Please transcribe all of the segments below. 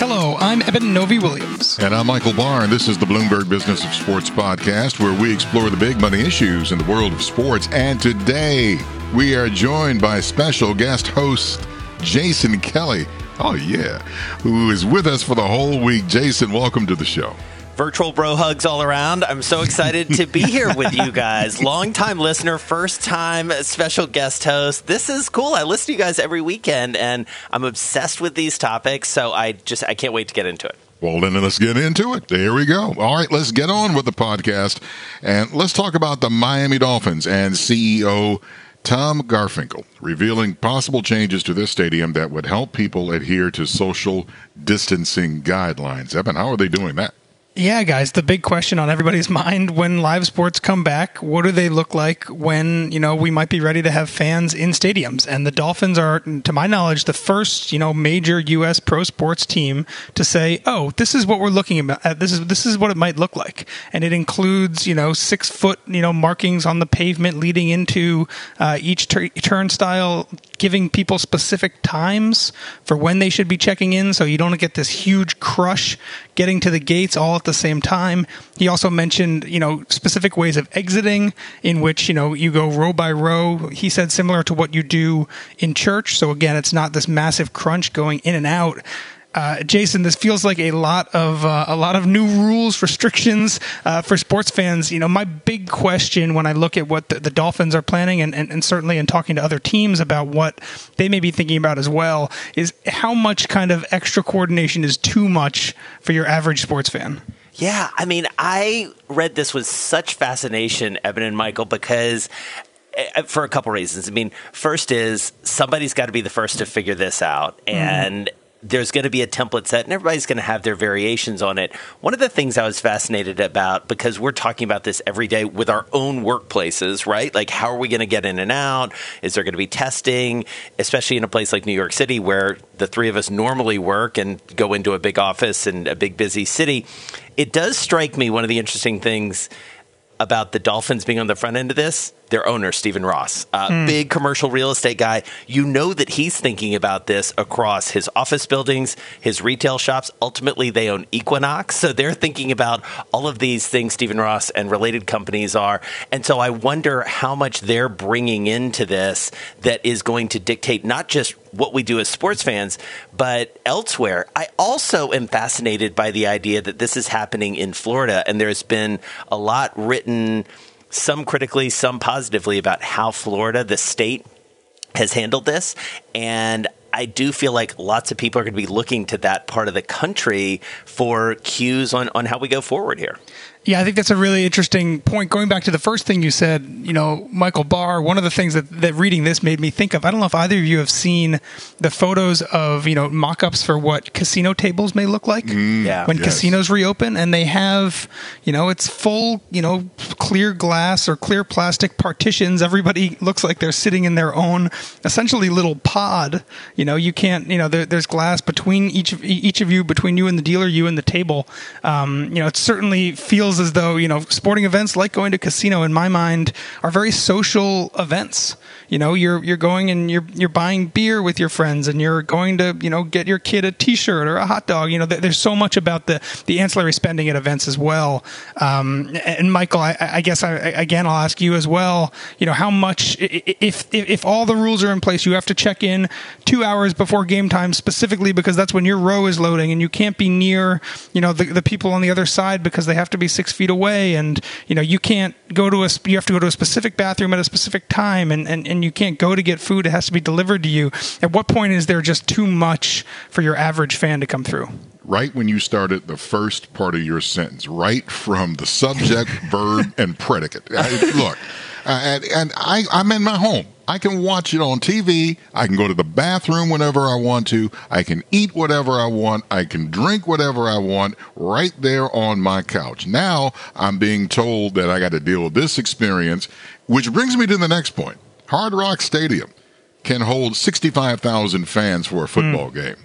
Hello, I'm Eben Novy-Williams. And I'm Michael Barr, and this is the Bloomberg Business of Sports podcast, where we explore the big money issues in the world of sports. And today, we are joined by special guest host Jason Kelly. Oh, yeah, who is with us for the whole week. Jason, welcome to the show virtual bro hugs all around. I'm so excited to be here with you guys. Long time listener, first time special guest host. This is cool. I listen to you guys every weekend and I'm obsessed with these topics. So I just, I can't wait to get into it. Well, then let's get into it. There we go. All right, let's get on with the podcast and let's talk about the Miami Dolphins and CEO Tom Garfinkel revealing possible changes to this stadium that would help people adhere to social distancing guidelines. Eben, how are they doing that? Yeah, guys, the big question on everybody's mind when live sports come back, what do they look like when, you know, we might be ready to have fans in stadiums? And the Dolphins are, to my knowledge, the first, you know, major US pro sports team to say, "Oh, this is what we're looking at. This is this is what it might look like." And it includes, you know, 6-foot, you know, markings on the pavement leading into uh, each tur- turnstile giving people specific times for when they should be checking in so you don't get this huge crush getting to the gates all at the same time. He also mentioned, you know, specific ways of exiting in which, you know, you go row by row. He said similar to what you do in church. So again, it's not this massive crunch going in and out. Uh, Jason, this feels like a lot of uh, a lot of new rules, restrictions uh, for sports fans. You know, my big question when I look at what the, the Dolphins are planning, and, and, and, certainly in talking to other teams about what they may be thinking about as well, is how much kind of extra coordination is too much for your average sports fan. Yeah, I mean, I read this with such fascination, Eben and Michael, because eh, for a couple reasons. I mean, first is somebody's got to be the first to figure this out, mm-hmm. and mm there's going to be a template set and everybody's going to have their variations on it. One of the things I was fascinated about, because we're talking about this every day with our own workplaces, right? Like, how are we going to get in and out? Is there going to be testing, especially in a place like New York City where the three of us normally work and go into a big office in a big, busy city? It does strike me one of the interesting things about the Dolphins being on the front end of this their owner, Stephen Ross, uh, mm. big commercial real estate guy. You know that he's thinking about this across his office buildings, his retail shops. Ultimately, they own Equinox. So they're thinking about all of these things Stephen Ross and related companies are. And so I wonder how much they're bringing into this that is going to dictate not just what we do as sports fans, but elsewhere. I also am fascinated by the idea that this is happening in Florida, and there's been a lot written some critically, some positively about how Florida, the state, has handled this. And I do feel like lots of people are going to be looking to that part of the country for cues on, on how we go forward here. Yeah, I think that's a really interesting point. Going back to the first thing you said, you know, Michael Barr, one of the things that, that reading this made me think of, I don't know if either of you have seen the photos of, you know, mock ups for what casino tables may look like mm, yeah. when yes. casinos reopen. And they have, you know, it's full, you know, clear glass or clear plastic partitions. Everybody looks like they're sitting in their own essentially little pod. You know, you can't, you know, there, there's glass between each of, each of you, between you and the dealer, you and the table. Um, you know, it certainly feels feels as though you know sporting events like going to casino in my mind are very social events. You know you're you're going and you're you're buying beer with your friends and you're going to you know get your kid a t-shirt or a hot dog. You know there's so much about the the ancillary spending at events as well. Um, and michael I, I guess I, again i'll ask you as well you know how much if, if if all the rules are in place you have to check in two hours before game time specifically because that's when your row is loading and you can't be near you know the, the people on the other side because they have to be six feet away and you know you can't go to a you have to go to a specific bathroom at a specific time and and, and you can't go to get food, it has to be delivered to you. At what point is there just too much for your average fan to come through? Right when you started the first part of your sentence, right from the subject, verb, and predicate. I, look, uh, and, and I, I'm in my home. I can watch it on TV. I can go to the bathroom whenever I want to. I can eat whatever I want. I can drink whatever I want right there on my couch. Now I'm being told that I got to deal with this experience, which brings me to the next point. Hard Rock Stadium can hold 65,000 fans for a football mm. game.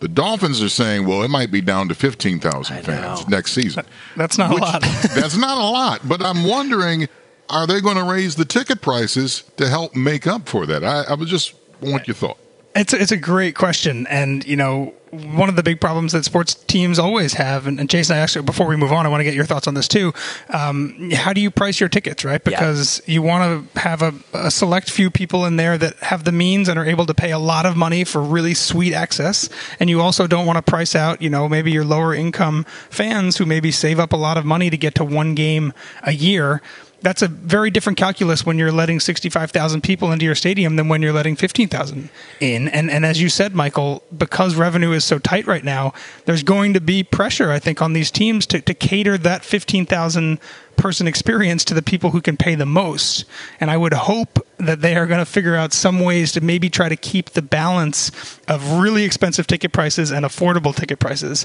The Dolphins are saying, well, it might be down to 15,000 fans next season. That's not Which, a lot. that's not a lot. But I'm wondering, are they going to raise the ticket prices to help make up for that? I, I just want your thought. It's a, it's a great question, and you know one of the big problems that sports teams always have, and, and Jason, I actually before we move on, I want to get your thoughts on this too. Um, how do you price your tickets, right? Because yeah. you want to have a, a, select few people in there that have the means and are able to pay a lot of money for really sweet access, and you also don't want to price out, you know, maybe your lower income fans who maybe save up a lot of money to get to one game a year that's a very different calculus when you're letting 65,000 people into your stadium than when you're letting 15,000 in. And and as you said, Michael, because revenue is so tight right now, there's going to be pressure, I think, on these teams to, to cater that 15,000 person experience to the people who can pay the most. And I would hope that they are going to figure out some ways to maybe try to keep the balance of really expensive ticket prices and affordable ticket prices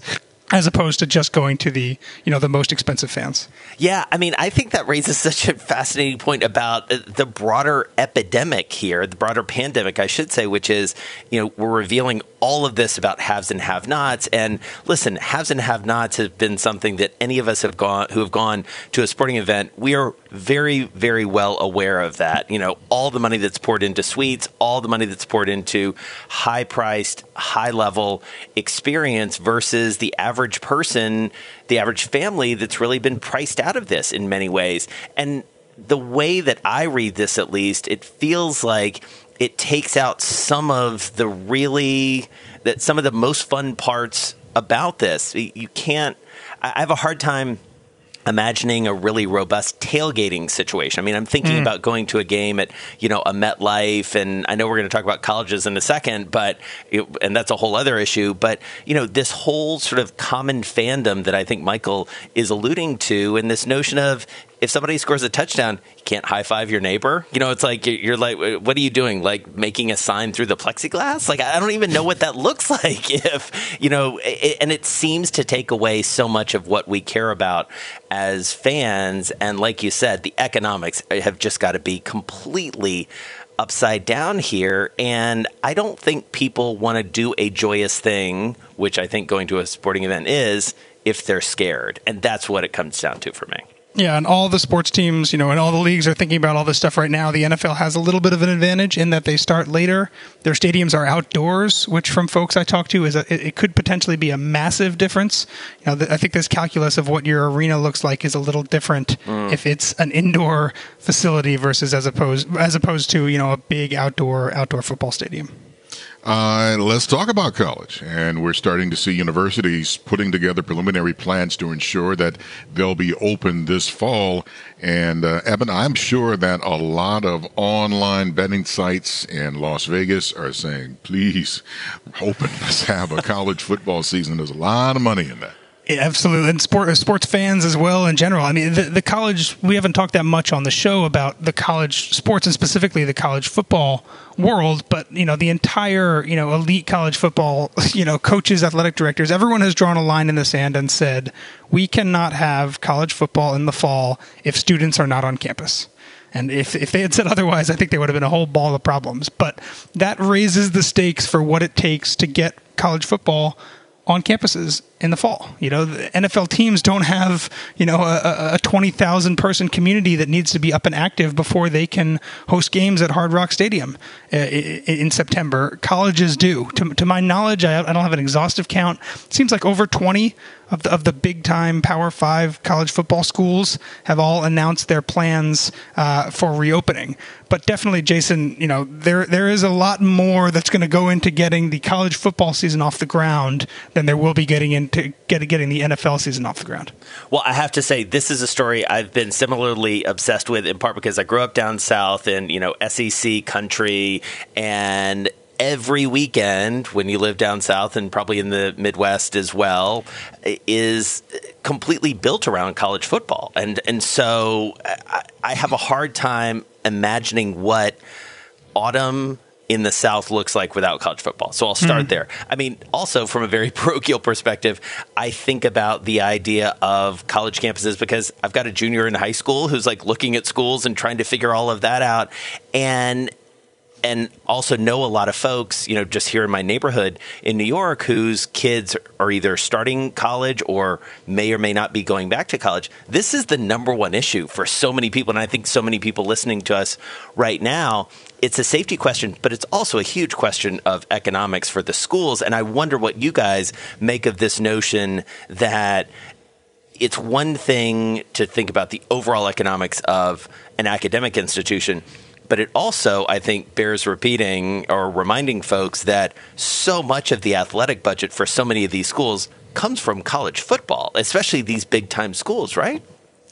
as opposed to just going to the you know the most expensive fans. Yeah, I mean, I think that raises such a fascinating point about the broader epidemic here, the broader pandemic, I should say, which is you know we're revealing all of this about haves and have-nots. And listen, haves and have-nots have been something that any of us have gone who have gone to a sporting event. We are very, very well aware of that. You know, all the money that's poured into suites, all the money that's poured into high-priced, high-level experience versus the average person, the average family that's really been priced out of this in many ways. And the way that I read this, at least, it feels like it takes out some of the really that some of the most fun parts about this. You can't. I have a hard time imagining a really robust tailgating situation. I mean, I'm thinking mm. about going to a game at, you know, a MetLife, and I know we're going to talk about colleges in a second, but, it, and that's a whole other issue. But, you know, this whole sort of common fandom that I think Michael is alluding to, and this notion of if somebody scores a touchdown, you can't high five your neighbor. You know, it's like you're like, what are you doing? Like making a sign through the plexiglass? Like I don't even know what that looks like. If you know, and it seems to take away so much of what we care about as fans. And like you said, the economics uh, have just got to be completely upside down here. And I don't think people want to do a joyous thing, which I think going to a sporting event is, if they're scared. And that's what it comes down to for me. Yeah, and all the sports teams, you know, and all the leagues are thinking about all this stuff right now. The NFL has a little bit of an advantage in that they start later. Their stadiums are outdoors, which from folks I talk to is a, it, could potentially be a massive difference. You know, I think this calculus of what your arena looks like is a little different mm. if it's an indoor facility versus as opposed as opposed to you know a big outdoor outdoor football stadium. Uh, let's talk about college. And we're starting to see universities putting together preliminary plans to ensure that they'll be open this fall. And, uh, I'm sure that a lot of online betting sites in Las Vegas are saying, please open, let's have a college football season. There's a lot of money in that. Yeah, absolutely, and sport, uh, sports fans as well in general. I mean, the, the, college. We haven't talked that much on the show about the college sports and specifically the college football world, but you know, the entire you know elite college football, you know, coaches, athletic directors, everyone has drawn a line in the sand and said we cannot have college football in the fall if students are not on campus. And if, if they had said otherwise, I think there would have been a whole ball of problems. But that raises the stakes for what it takes to get college football on campuses in the fall. You know, NFL teams don't have, you know, a, a 20,000 person community that needs to be up and active before they can host games at Hard Rock Stadium uh, in September. Colleges do. To, to my knowledge, I, I don't have an exhaustive count. It seems like over 20 of the, of the big time Power Five college football schools have all announced their plans uh, for reopening. But definitely, Jason, you know there there is a lot more that's going to go into getting the college football season off the ground than there will be getting into get, getting the NFL season off the ground. Well, I have to say this is a story I've been similarly obsessed with, in part because I grew up down south in you know SEC country and every weekend when you live down south and probably in the Midwest as well is completely built around college football. And and so I, I have a hard time imagining what autumn in the South looks like without college football. So I'll start mm. there. I mean, also from a very parochial perspective, I think about the idea of college campuses because I've got a junior in high school who's like looking at schools and trying to figure all of that out. And and also know a lot of folks, you know, just here in my neighborhood in New York whose kids are either starting college or may or may not be going back to college. This is the number one issue for so many people. And I think so many people listening to us right now. It's a safety question, but it's also a huge question of economics for the schools. And I wonder what you guys make of this notion that it's one thing to think about the overall economics of an academic institution but it also, I think, bears repeating or reminding folks that so much of the athletic budget for so many of these schools comes from college football, especially these big time schools, right?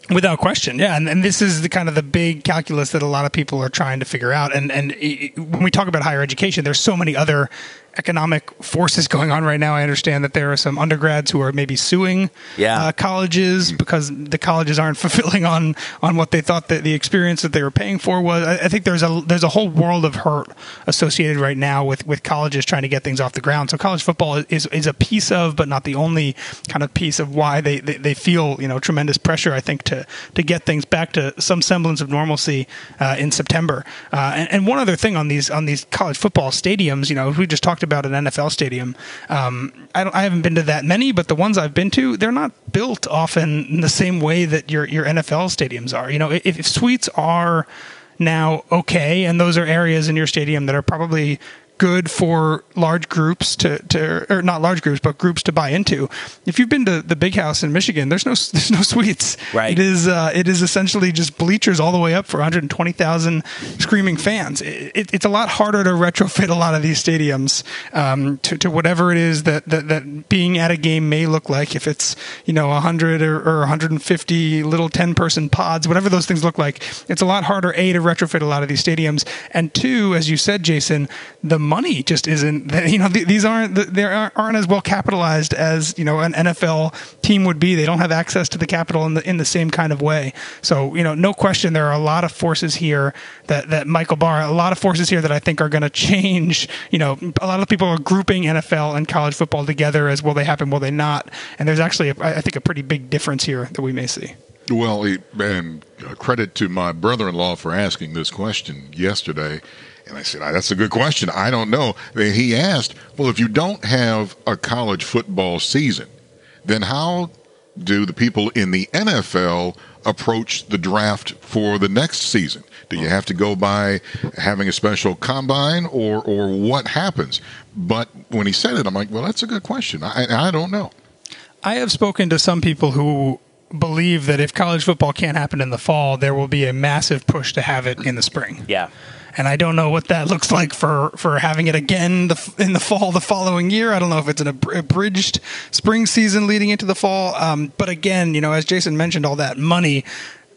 Without question, yeah, and, and this is the kind of the big calculus that a lot of people are trying to figure out. And and it, when we talk about higher education, there's so many other economic forces going on right now. I understand that there are some undergrads who are maybe suing yeah. uh, colleges because the colleges aren't fulfilling on on what they thought that the experience that they were paying for was. I, I, think there's a there's a whole world of hurt associated right now with with colleges trying to get things off the ground. So college football is is a piece of, but not the only kind of piece of why they they, they feel you know tremendous pressure. I think to to get things back to some semblance of normalcy uh, in September. Uh, and, and one other thing on these on these college football stadiums, you know, we just talked about an NFL stadium. Um, I, I, haven't been to that many, but the ones I've been to, they're not built often in the same way that your your NFL stadiums are. You know, if, if suites are now okay, and those are areas in your stadium that are probably good for large groups to, to or not large groups but groups to buy into. If you've been to the big house in michigan there's no there's no suites right. It is uh, it is essentially just bleachers all the way up for 120000 screaming fans. It, it, it's a lot harder to retrofit a lot of these stadiums um, to, to whatever it is that, that that being at a game may look like. If it's you know 100 or, or 150 little 10 person pods whatever those things look like it's a lot harder a to retrofit a lot of these stadiums and two as you said jason the money just isn't. You know, these aren't they aren't as well capitalized as you know an NFL team would be. They don't have access to the capital in the in the same kind of way. So you know, no question, there are a lot of forces here that that Michael Barr, a lot of forces here that I think are going to change. You know, a lot of people are grouping NFL and college football together as will they happen, will they not? And there's actually, a, I think, a pretty big difference here that we may see. Well, and uh, credit to my brother-in-law for asking this question yesterday. And I said, ah, That's a good question. I don't know. He asked, Well, if you don't have a college football season, then how do the people in the NFL approach the draft for the next season? Do you have to go by having a special combine or, or what happens? But when he said it, I'm like, Well, that's a good question. I, I don't know. I have spoken to some people who believe that if college football can't happen in the fall, there will be a massive push to have it in the spring. Yeah and I don't know what that looks like for for having it again the, in the fall the following year. I don't know if it's an abridged spring season leading into the fall. Um, but again, you know, as Jason mentioned, all that money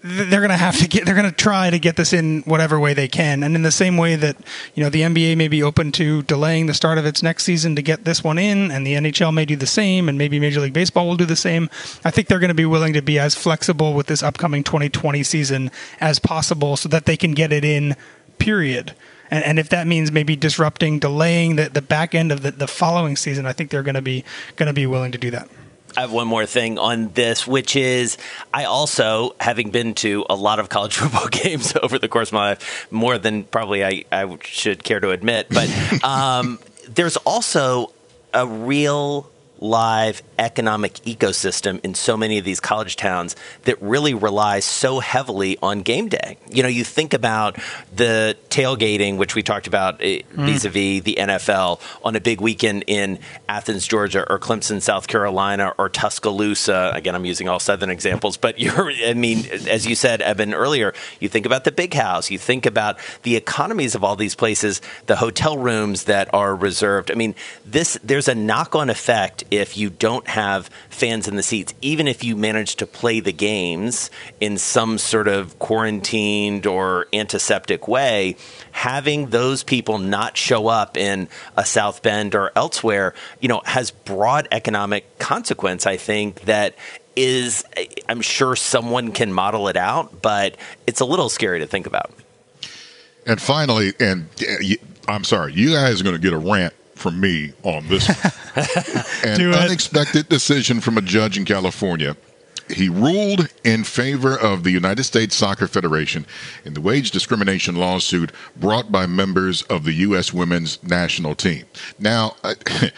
they're going to have to get they're going to try to get this in whatever way they can and in the same way that you know the NBA may be open to delaying the start of its next season to get this one in and the NHL may do the same and maybe Major League Baseball will do the same I think they're going to be willing to be as flexible with this upcoming 2020 season as possible so that they can get it in period. And, and if that means maybe disrupting, delaying the, the back end of the, the following season, I think they're going to be going to be willing to do that. I have one more thing on this, which is I also, having been to a lot of college football games over the course of my life, more than probably I, I should care to admit, but um, there's also a real live economic ecosystem in so many of these college towns that really relies so heavily on game day. You know, you think about the tailgating, which we talked about vis a vis the NFL on a big weekend in Athens, Georgia, or Clemson, South Carolina, or Tuscaloosa. Again, I'm using all Southern examples, but you're, I mean, as you said, Eben, earlier, you think about the big house, you think about the economies of all these places, the hotel rooms that are reserved. I mean, this, there's a knock on effect if you don't have fans in the seats, even if you manage to play the games in some sort of quarantined or antiseptic way, having those people not show up in a South Bend or elsewhere, you know, has broad economic consequence, I think, that is I'm sure someone can model it out, but it's a little scary to think about. And finally, and uh, I'm sorry, you guys are going to get a rant from me on this. An unexpected decision from a judge in California he ruled in favor of the United States Soccer Federation in the wage discrimination lawsuit brought by members of the U.S. women's national team. Now, uh,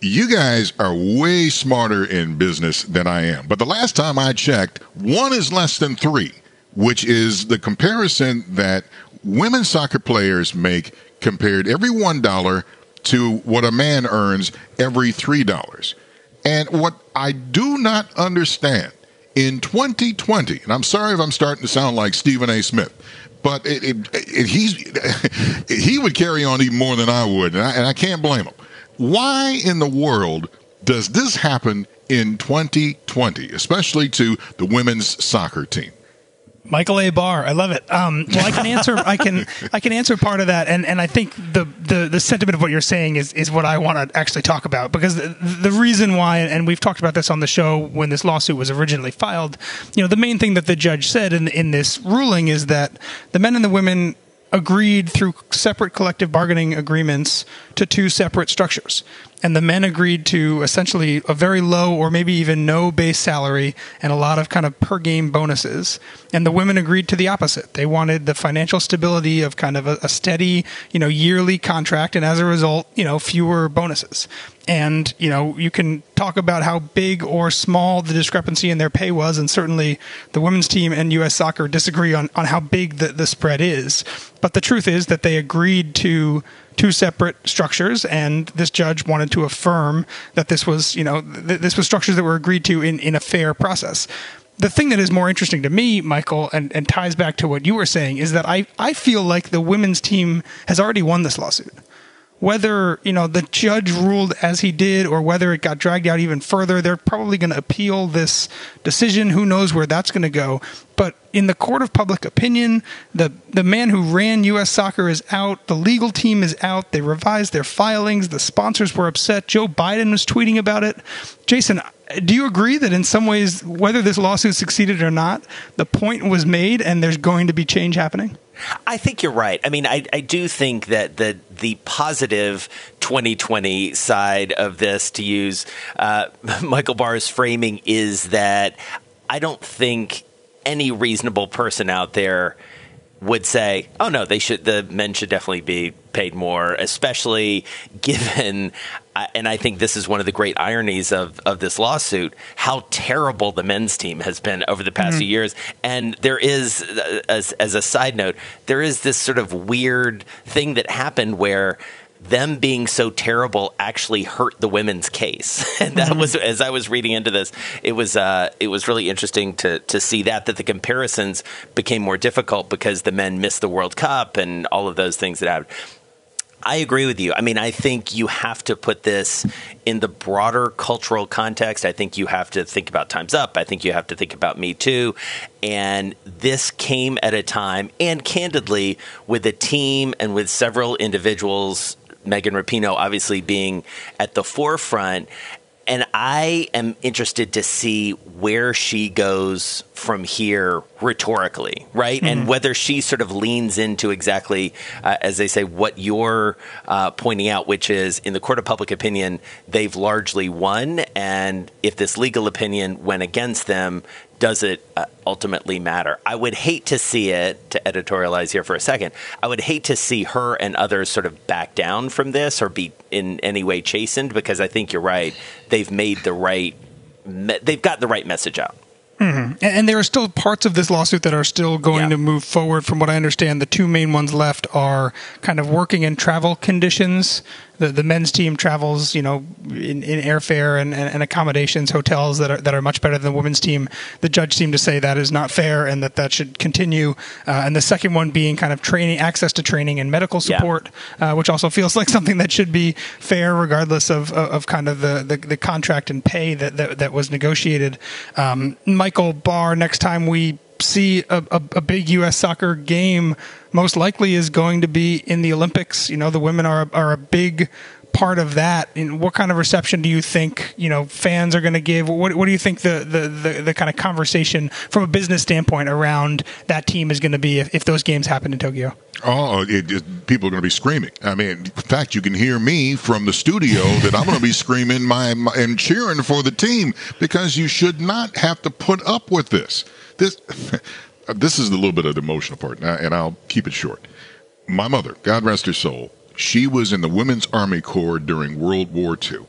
you guys are way smarter in business than I am, but the last time I checked, one is less than three, which is the comparison that women soccer players make compared every one dollar to what a man earns every three dollars. And what I do not understand in 2020, and I'm sorry if I'm starting to sound like Stephen A. Smith, but it, it, it, he's he would carry on even more than I would, and I, and I can't blame him. Why in the world does this happen in 2020, especially to the women's soccer team? Michael A. Barr, I love it. Um, well, I can answer. I can. I can answer part of that, and, and I think the, the, the sentiment of what you're saying is, is what I want to actually talk about because the, the reason why, and we've talked about this on the show when this lawsuit was originally filed. You know, the main thing that the judge said in in this ruling is that the men and the women agreed through separate collective bargaining agreements to two separate structures. And the men agreed to essentially a very low or maybe even no base salary and a lot of kind of per game bonuses. And the women agreed to the opposite. They wanted the financial stability of kind of a, a steady, you know, yearly contract and as a result, you know, fewer bonuses. And, you know, you can talk about how big or small the discrepancy in their pay was, and certainly the women's team and U.S. soccer disagree on, on how big the, the spread is. But the truth is that they agreed to two separate structures, and this judge wanted to affirm that this was, you know, th- this was structures that were agreed to in, in a fair process. The thing that is more interesting to me, Michael, and, and ties back to what you were saying, is that I, I feel like the women's team has already won this lawsuit whether you know the judge ruled as he did or whether it got dragged out even further they're probably going to appeal this decision. Who knows where that's going to go. But in the court of public opinion the the man who ran US soccer is out. The legal team is out. They revised their filings. The sponsors were upset. Joe Biden was tweeting about it. Jason do you agree that in some ways whether this lawsuit succeeded or not the point was made and there's going to be change happening I think you're right. I mean, I, I do think that the the positive 2020 side of this, to use uh, Michael Barr's framing, is that I don't think any reasonable person out there would say, "Oh no, they should. The men should definitely be paid more," especially given. And I think this is one of the great ironies of, of this lawsuit: how terrible the men's team has been over the past mm-hmm. few years. And there is, as, as a side note, there is this sort of weird thing that happened where them being so terrible actually hurt the women's case. and that mm-hmm. was as I was reading into this, it was uh, it was really interesting to to see that that the comparisons became more difficult because the men missed the World Cup and all of those things that happened. I agree with you. I mean, I think you have to put this in the broader cultural context. I think you have to think about Time's Up. I think you have to think about Me Too. And this came at a time, and candidly, with a team and with several individuals Megan Rapinoe obviously being at the forefront. And I am interested to see where she goes from here rhetorically, right? Mm-hmm. And whether she sort of leans into exactly, uh, as they say, what you're uh, pointing out, which is in the court of public opinion, they've largely won. And if this legal opinion went against them, does it uh, ultimately matter? I would hate to see it, to editorialize here for a second, I would hate to see her and others sort of back down from this or be in any way chastened because I think you're right. They've made the right, they've got the right message out. Mm-hmm. And, there are still parts of this lawsuit that are still going yeah. to move forward. From what I understand, the two main ones left are kind of working and travel conditions the, the men's team travels, you know, in, in airfare and, and, and, accommodations, hotels that are that are much better than the women's team. The judge seemed to say that is not fair and that that should continue. Uh, and the second one being kind of training, access to training and medical support, yeah. uh, which also feels like something that should be fair regardless of of, of kind of the, the, the, contract and pay that that, that was negotiated. Um, Michael Barr, next time we see a, a, a, big U.S. soccer game most likely is going to be in the Olympics. You know, the women are are a big part of that, and what kind of reception do you think you know fans are going to give? What, what do you think the, the, the, the, kind of conversation from a business standpoint around that team is going to be if, if those games happen in Tokyo? Oh, it, it, people are going to be screaming. I mean, in fact, you can hear me from the studio that I'm going to be screaming my, my, and cheering for the team because you should not have to put up with this. This this is a little bit of the emotional part, and I'll keep it short. My mother, God rest her soul, she was in the Women's Army Corps during World War II.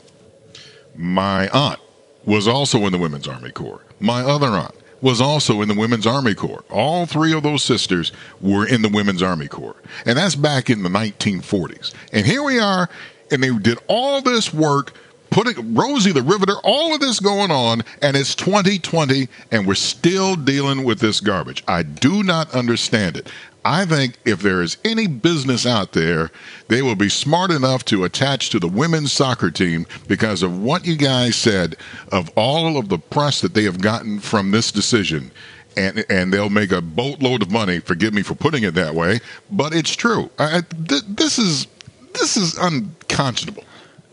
My aunt was also in the Women's Army Corps. My other aunt was also in the Women's Army Corps. All three of those sisters were in the Women's Army Corps. And that's back in the 1940s. And here we are, and they did all this work putting Rosie the Riveter, all of this going on, and it's 2020, and we're still dealing with this garbage. I do not understand it. I think if there is any business out there, they will be smart enough to attach to the women's soccer team because of what you guys said of all of the press that they have gotten from this decision. And, and they'll make a boatload of money. Forgive me for putting it that way, but it's true. I, th- this is this is unconscionable.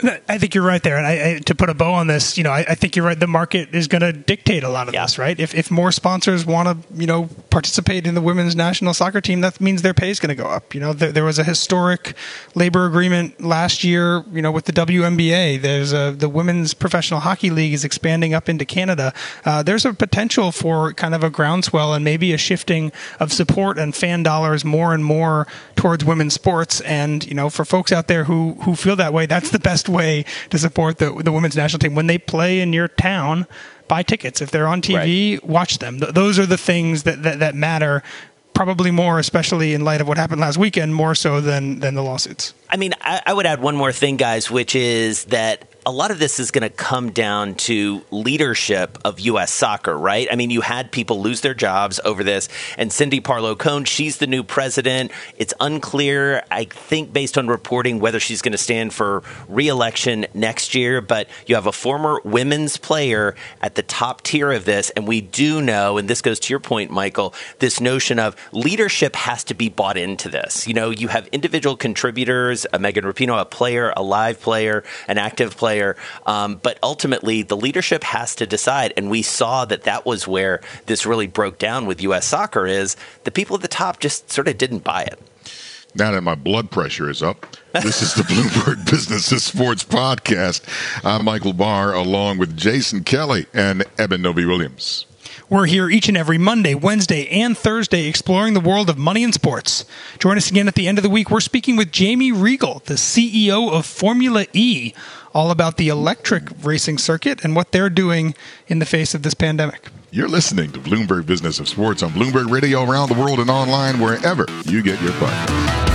I think you're right there, and I, I, to put a bow on this, you know, I, I think you're right. The market is going to dictate a lot of yeah. this, right? If if more sponsors want to, you know, participate in the women's national soccer team, that means their pay is going to go up. You know, there, there, was a historic labor agreement last year, you know, with the WNBA. There's a the women's professional hockey league is expanding up into Canada. Uh, there's a potential for kind of a groundswell and maybe a shifting of support and fan dollars more and more towards women's sports. And you know, for folks out there who who feel that way, that's the best way to support the the women's national team when they play in your town. Buy tickets if they're on TV. Right. Watch them. Th- those are the things that, that that matter probably more, especially in light of what happened last weekend, more so than than the lawsuits. I mean, I, I, would add one more thing, guys, which is that a lot of this is going to come down to leadership of U.S. soccer, right? I mean, you had people lose their jobs over this, and Cindy Parlow Cone, she's the new president. It's unclear, I think, based on reporting, whether she's going to stand for reelection next year. But you have a former women's player at the top tier of this, and we do know, and this goes to your point, Michael, this notion of leadership has to be bought into this. You know, you have individual contributors, a Megan Rapinoe, a player, a live player, an active player player. Um, but ultimately, the leadership has to decide. And we saw that that was where this really broke down with U.S. soccer is the people at the top just sort of didn't buy it. Now that my blood pressure is up, this is the Bloomberg Business of Sports podcast. I'm Michael Barr, along with Jason Kelly and Eben Novy-Williams. We're here each and every Monday, Wednesday, and Thursday exploring the world of money and sports. Join us again at the end of the week. We're speaking with Jamie Reigle, the CEO of Formula E, all about the electric racing circuit and what they're doing in the face of this pandemic. You're listening to Bloomberg Business of Sports on Bloomberg Radio around the world and online wherever you get your podcast.